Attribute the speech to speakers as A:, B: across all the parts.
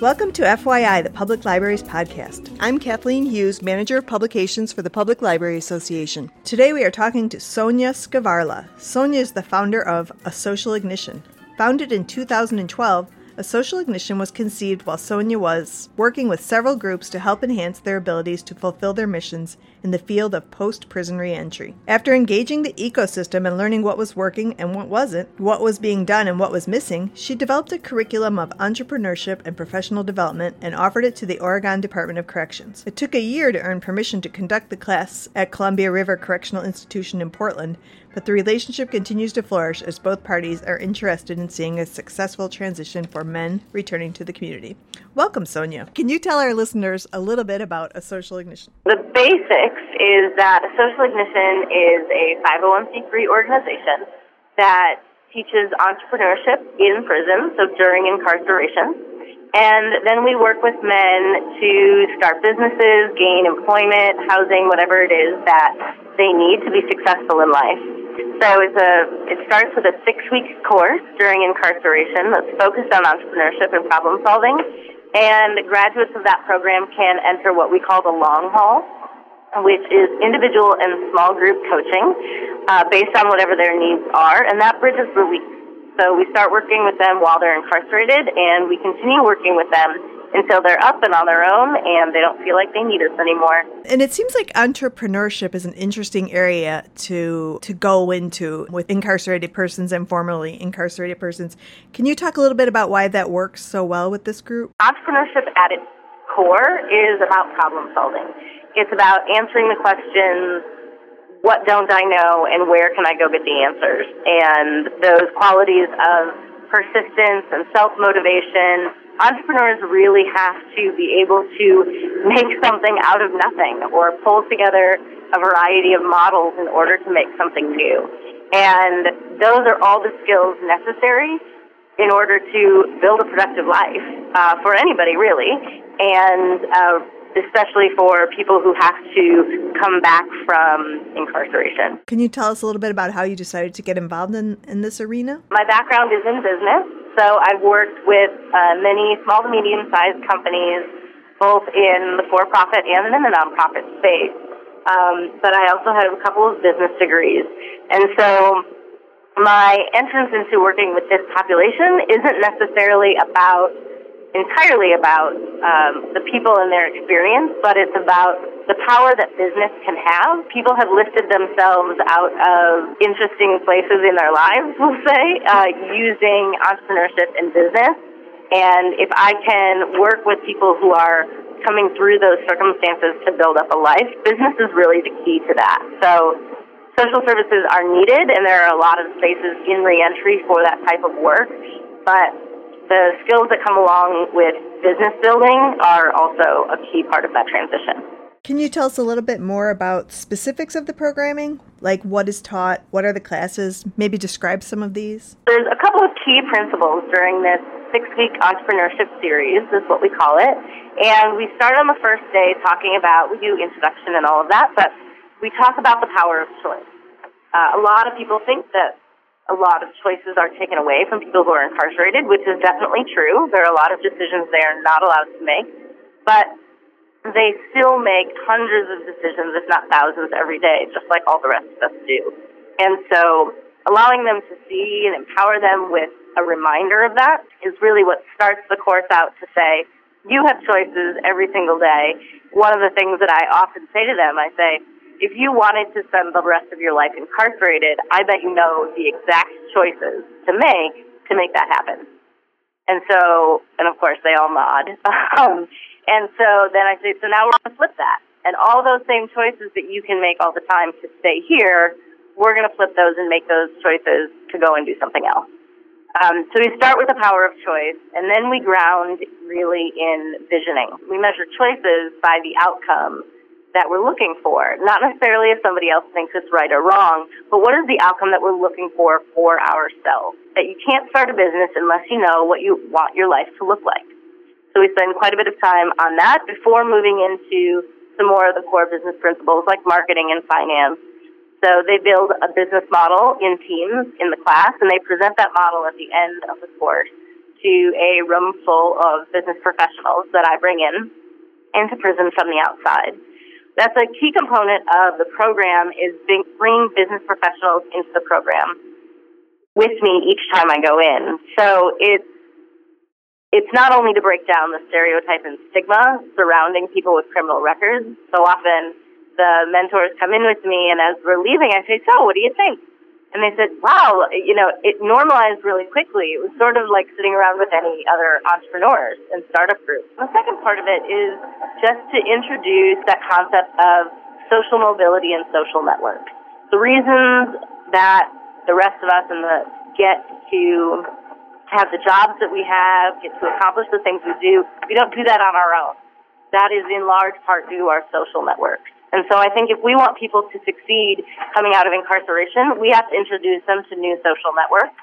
A: Welcome to FYI, the Public Libraries Podcast. I'm Kathleen Hughes, Manager of Publications for the Public Library Association. Today we are talking to Sonia Skvarla. Sonia is the founder of A Social Ignition. Founded in 2012, a social ignition was conceived while Sonia was working with several groups to help enhance their abilities to fulfill their missions in the field of post prison reentry. After engaging the ecosystem and learning what was working and what wasn't, what was being done and what was missing, she developed a curriculum of entrepreneurship and professional development and offered it to the Oregon Department of Corrections. It took a year to earn permission to conduct the class at Columbia River Correctional Institution in Portland, but the relationship continues to flourish as both parties are interested in seeing a successful transition for men returning to the community. Welcome, Sonia. Can you tell our listeners a little bit about a social ignition?
B: The basics is that a social ignition is a 501c3 organization that teaches entrepreneurship in prison, so during incarceration. And then we work with men to start businesses, gain employment, housing, whatever it is that they need to be successful in life. So it's a, it starts with a six week course during incarceration that's focused on entrepreneurship and problem solving. And graduates of that program can enter what we call the long haul, which is individual and small group coaching uh, based on whatever their needs are. And that bridges release. So we start working with them while they're incarcerated, and we continue working with them until they're up and on their own and they don't feel like they need us anymore.
A: And it seems like entrepreneurship is an interesting area to to go into with incarcerated persons and formerly incarcerated persons. Can you talk a little bit about why that works so well with this group?
B: Entrepreneurship at its core is about problem solving. It's about answering the questions what don't I know and where can I go get the answers? And those qualities of persistence and self motivation. Entrepreneurs really have to be able to make something out of nothing or pull together a variety of models in order to make something new. And those are all the skills necessary in order to build a productive life uh, for anybody, really. And uh, especially for people who have to come back from incarceration.
A: Can you tell us a little bit about how you decided to get involved in, in this arena?
B: My background is in business, so I've worked with uh, many small to medium sized companies, both in the for profit and in the nonprofit space. Um, but I also have a couple of business degrees. And so my entrance into working with this population isn't necessarily about entirely about um, the people and their experience, but it's about the power that business can have. People have lifted themselves out of interesting places in their lives, we'll say, uh, using entrepreneurship and business. And if I can work with people who are coming through those circumstances to build up a life, business is really the key to that. So social services are needed, and there are a lot of spaces in reentry for that type of work. But the skills that come along with business building are also a key part of that transition.
A: Can you tell us a little bit more about specifics of the programming? Like what is taught, what are the classes? Maybe describe some of these.
B: There's a couple of key principles during this six week entrepreneurship series, is what we call it. And we start on the first day talking about, we do introduction and all of that, but we talk about the power of choice. Uh, a lot of people think that a lot of choices are taken away from people who are incarcerated, which is definitely true. There are a lot of decisions they are not allowed to make, but they still make hundreds of decisions, if not thousands, every day, just like all the rest of us do. And so allowing them to see and empower them with a reminder of that is really what starts the course out to say, you have choices every single day. One of the things that I often say to them, I say, if you wanted to spend the rest of your life incarcerated, I bet you know the exact choices to make to make that happen. And so, and of course they all nod. um, and so then I say, so now we're going to flip that. And all those same choices that you can make all the time to stay here, we're going to flip those and make those choices to go and do something else. Um, so we start with the power of choice, and then we ground really in visioning. We measure choices by the outcome that we're looking for. Not necessarily if somebody else thinks it's right or wrong, but what is the outcome that we're looking for for ourselves? That you can't start a business unless you know what you want your life to look like. So we spend quite a bit of time on that before moving into some more of the core business principles like marketing and finance. So they build a business model in teams in the class and they present that model at the end of the course to a room full of business professionals that I bring in into prison from the outside. That's a key component of the program is bringing business professionals into the program with me each time I go in. So it's it's not only to break down the stereotype and stigma surrounding people with criminal records. So often the mentors come in with me, and as we're leaving, I say, "So, what do you think?" And they said, "Wow, you know, it normalized really quickly. It was sort of like sitting around with any other entrepreneurs and startup groups." The second part of it is just to introduce that concept of social mobility and social networks. The reasons that the rest of us in the get to have the jobs that we have, get to accomplish the things we do. We don't do that on our own. That is in large part due to our social networks. And so I think if we want people to succeed coming out of incarceration, we have to introduce them to new social networks.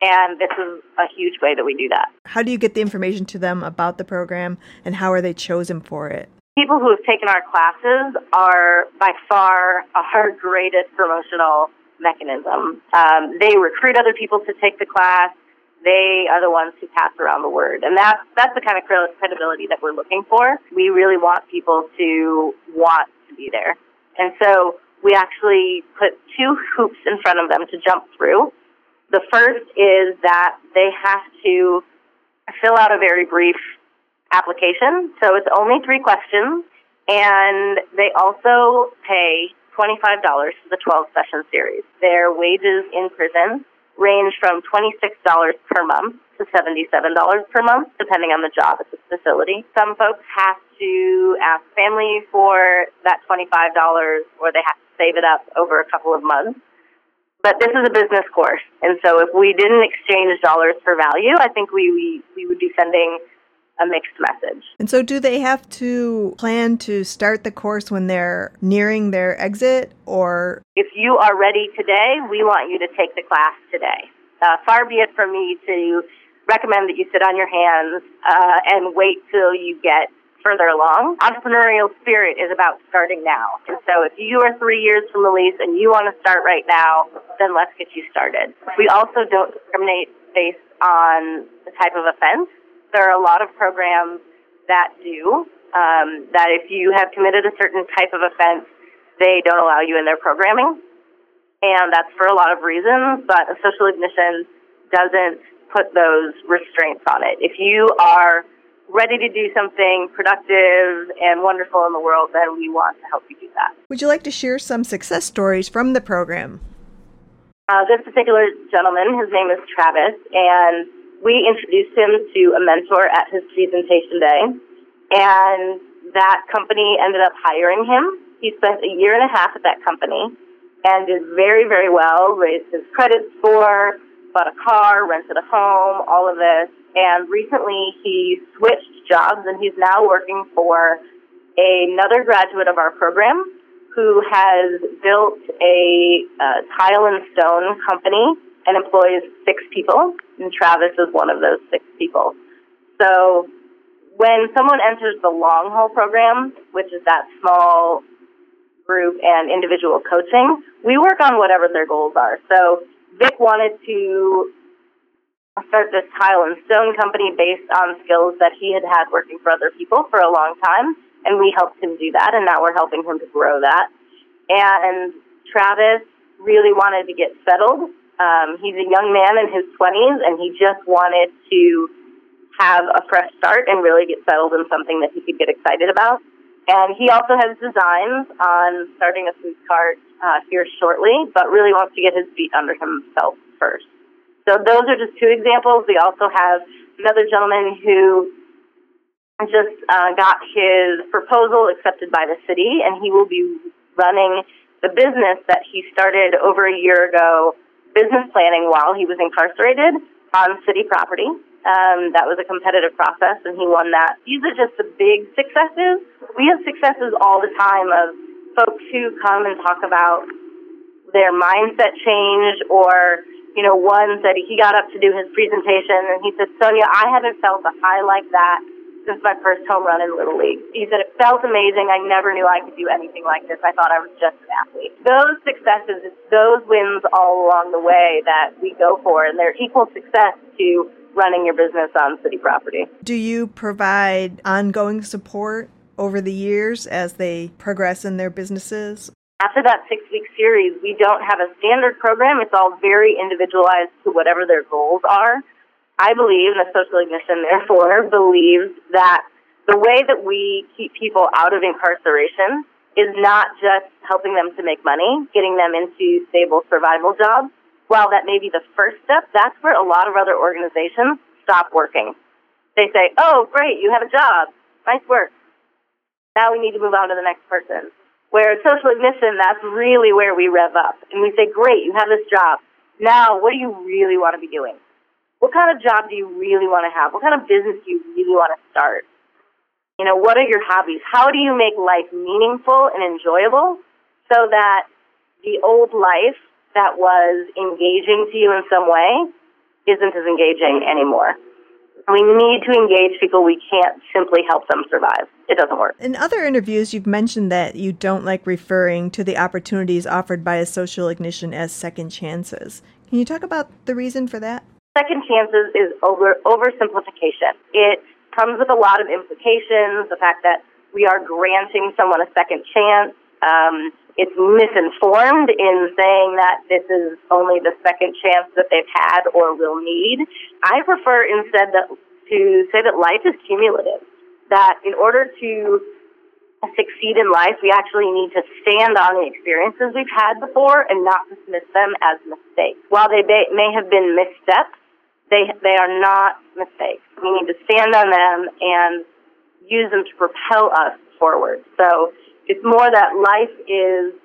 B: And this is a huge way that we do that.
A: How do you get the information to them about the program and how are they chosen for it?
B: People who have taken our classes are by far our greatest promotional mechanism. Um, they recruit other people to take the class they are the ones who pass around the word. And that's, that's the kind of credibility that we're looking for. We really want people to want be there. And so we actually put two hoops in front of them to jump through. The first is that they have to fill out a very brief application. So it's only three questions. And they also pay $25 for the 12 session series. Their wages in prison range from $26 per month to $77 per month, depending on the job at the facility. Some folks have to ask family for that $25 or they have to save it up over a couple of months. But this is a business course, and so if we didn't exchange dollars for value, I think we, we, we would be sending a mixed message.
A: And so, do they have to plan to start the course when they're nearing their exit, or?
B: If you are ready today, we want you to take the class today. Uh, far be it from me to recommend that you sit on your hands uh, and wait till you get further along. Entrepreneurial spirit is about starting now. And so if you are three years from release and you want to start right now, then let's get you started. We also don't discriminate based on the type of offense there are a lot of programs that do. Um, that if you have committed a certain type of offense, they don't allow you in their programming. And that's for a lot of reasons, but a social ignition doesn't put those restraints on it. If you are ready to do something productive and wonderful in the world, then we want to help you do that.
A: Would you like to share some success stories from the program?
B: Uh, this particular gentleman, his name is Travis, and we introduced him to a mentor at his presentation day, and that company ended up hiring him. He spent a year and a half at that company and did very, very well, raised his credit score, bought a car, rented a home, all of this. And recently he switched jobs and he's now working for another graduate of our program who has built a uh, tile and stone company and employs six people, and Travis is one of those six people. So when someone enters the long haul program, which is that small group and individual coaching, we work on whatever their goals are. So Vic wanted to start this tile and stone company based on skills that he had had working for other people for a long time, and we helped him do that, and now we're helping him to grow that. And Travis really wanted to get settled um, he's a young man in his 20s, and he just wanted to have a fresh start and really get settled in something that he could get excited about. And he also has designs on starting a food cart uh, here shortly, but really wants to get his feet under himself first. So those are just two examples. We also have another gentleman who just uh, got his proposal accepted by the city, and he will be running the business that he started over a year ago business planning while he was incarcerated on city property. Um, that was a competitive process, and he won that. These are just the big successes. We have successes all the time of folks who come and talk about their mindset change or you know, one said he got up to do his presentation and he said, Sonia, I haven't felt a high like that since my first home run in Little League. He said, it felt amazing. I never knew I could do anything like this. I thought I was just an athlete. Those successes, it's those wins all along the way that we go for, and they're equal success to running your business on city property.
A: Do you provide ongoing support over the years as they progress in their businesses?
B: After that six week series, we don't have a standard program. It's all very individualized to whatever their goals are. I believe, and the social ignition therefore believes that the way that we keep people out of incarceration is not just helping them to make money, getting them into stable survival jobs. While that may be the first step, that's where a lot of other organizations stop working. They say, oh, great, you have a job. Nice work. Now we need to move on to the next person. Where social ignition, that's really where we rev up. And we say, great, you have this job. Now, what do you really want to be doing? What kind of job do you really want to have? What kind of business do you really want to start? You know, what are your hobbies? How do you make life meaningful and enjoyable so that the old life that was engaging to you in some way isn't as engaging anymore? We need to engage people. We can't simply help them survive. It doesn't work.
A: In other interviews, you've mentioned that you don't like referring to the opportunities offered by a social ignition as second chances. Can you talk about the reason for that?
B: Second chances is over oversimplification. It comes with a lot of implications. The fact that we are granting someone a second chance. Um, it's misinformed in saying that this is only the second chance that they've had or will need. I prefer instead that to say that life is cumulative. That in order to succeed in life, we actually need to stand on the experiences we've had before and not dismiss them as mistakes. While they may have been missteps, they, they are not mistakes. We need to stand on them and use them to propel us forward. So it's more that life is,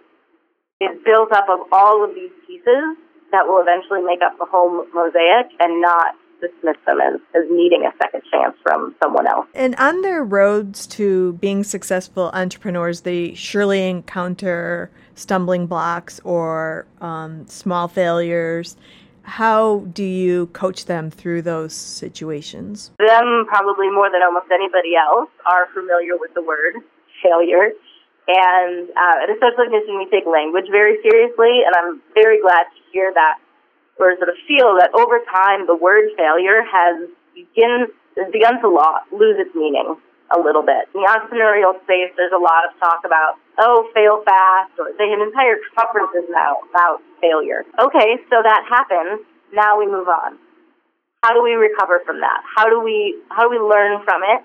B: is built up of all of these pieces that will eventually make up the whole mosaic and not dismiss them as, as needing a second chance from someone else.
A: And on their roads to being successful entrepreneurs, they surely encounter stumbling blocks or um, small failures. How do you coach them through those situations?
B: Them, probably more than almost anybody else, are familiar with the word failure. And uh, at a social ignition, we take language very seriously, and I'm very glad to hear that, sort of feel that over time, the word failure has begin has begun to lose its meaning a little bit. In the entrepreneurial space, there's a lot of talk about, oh, fail fast, or they have entire conferences now about failure. Okay, so that happens. Now we move on. How do we recover from that? How do we how do we learn from it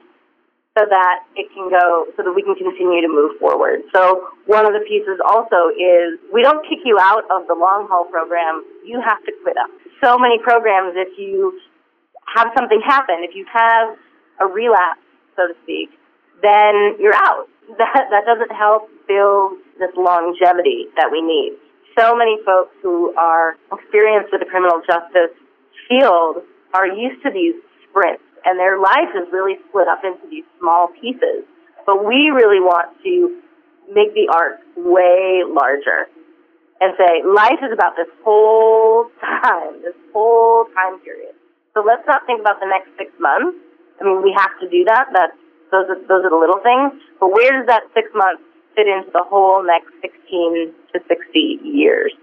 B: so that it can go so that we can continue to move forward? So one of the pieces also is we don't kick you out of the long haul program. You have to quit up. So many programs if you have something happen, if you have a relapse so to speak, then you're out. That, that doesn't help build this longevity that we need. So many folks who are experienced with the criminal justice field are used to these sprints, and their life is really split up into these small pieces. But we really want to make the arc way larger and say life is about this whole time, this whole time period. So let's not think about the next six months I mean, we have to do that. That's those are those are the little things. But where does that six months fit into the whole next 16 to 60 years?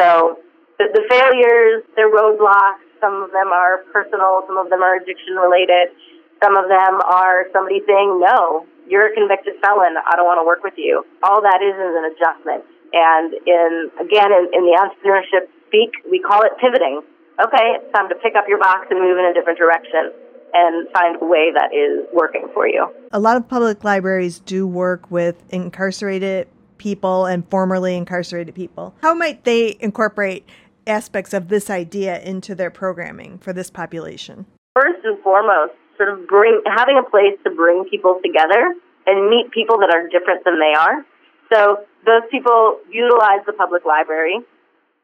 B: So the, the failures, their roadblocks. Some of them are personal. Some of them are addiction related. Some of them are somebody saying, "No, you're a convicted felon. I don't want to work with you." All that is is an adjustment. And in again, in, in the entrepreneurship speak, we call it pivoting. Okay, it's time to pick up your box and move in a different direction and find a way that is working for you.
A: A lot of public libraries do work with incarcerated people and formerly incarcerated people. How might they incorporate aspects of this idea into their programming for this population?
B: First and foremost, sort of bring having a place to bring people together and meet people that are different than they are. So those people utilize the public library.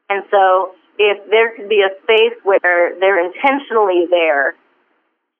B: And so if there could be a space where they're intentionally there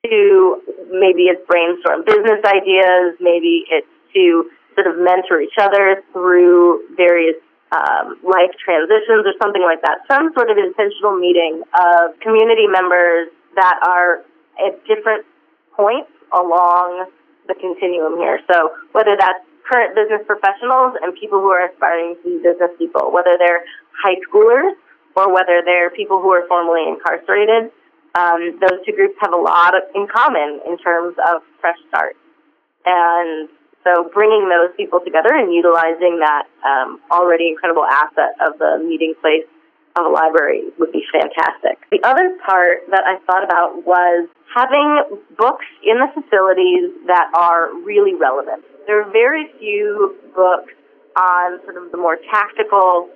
B: to maybe it's brainstorm business ideas, maybe it's to sort of mentor each other through various um, life transitions or something like that. Some sort of intentional meeting of community members that are at different points along the continuum here. So whether that's current business professionals and people who are aspiring to be business people, whether they're high schoolers or whether they're people who are formerly incarcerated, um, those two groups have a lot in common in terms of fresh start. And so bringing those people together and utilizing that um, already incredible asset of the meeting place of a library would be fantastic. The other part that I thought about was having books in the facilities that are really relevant. There are very few books on sort of the more tactical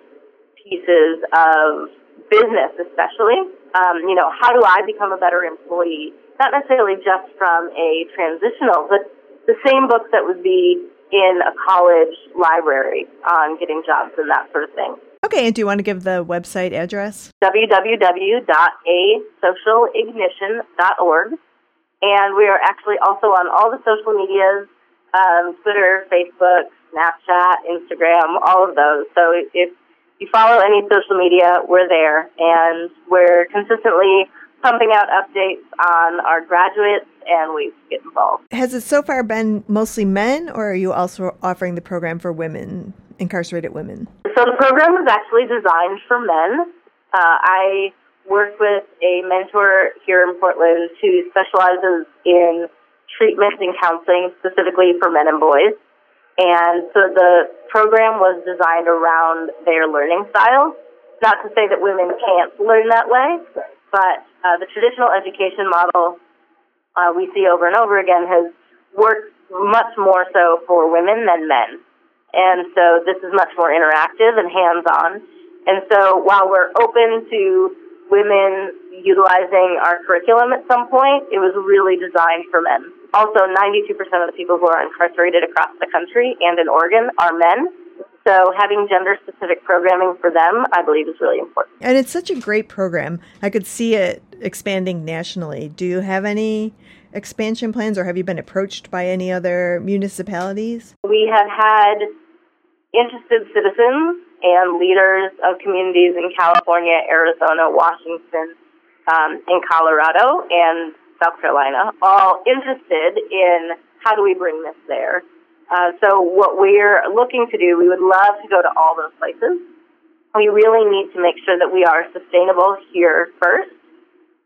B: pieces of business, especially. Um, you know, how do I become a better employee? Not necessarily just from a transitional, but the same books that would be in a college library on getting jobs and that sort of thing.
A: Okay, and do you want to give the website address?
B: www.asocialignition.org. And we are actually also on all the social medias um, Twitter, Facebook, Snapchat, Instagram, all of those. So if you follow any social media, we're there. And we're consistently pumping out updates on our graduates and we get involved.
A: Has it so far been mostly men, or are you also offering the program for women? incarcerated women?
B: So the program is actually designed for men. Uh, I work with a mentor here in Portland who specializes in treatment and counseling specifically for men and boys. And so the program was designed around their learning style. Not to say that women can't learn that way, but uh, the traditional education model uh, we see over and over again has worked much more so for women than men. And so this is much more interactive and hands-on. And so while we're open to women utilizing our curriculum at some point, it was really designed for men. Also, 92% of the people who are incarcerated across the country and in Oregon are men. So having gender specific programming for them, I believe, is really important.
A: And it's such a great program. I could see it expanding nationally. Do you have any expansion plans or have you been approached by any other municipalities?
B: We have had interested citizens and leaders of communities in California, Arizona, Washington, um, in Colorado, and South Carolina, all interested in how do we bring this there. Uh, so what we're looking to do, we would love to go to all those places. We really need to make sure that we are sustainable here first.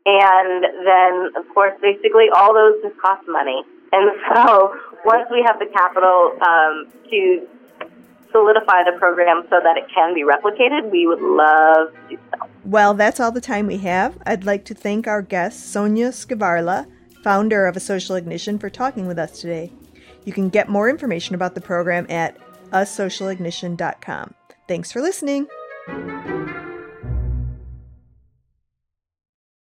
B: And then, of course, basically all those just cost money. And so once we have the capital um, to solidify the program so that it can be replicated, we would love to do so.
A: Well, that's all the time we have. I'd like to thank our guest, Sonia Skvarla, founder of A Social Ignition, for talking with us today. You can get more information about the program at asocialignition.com. Thanks for listening.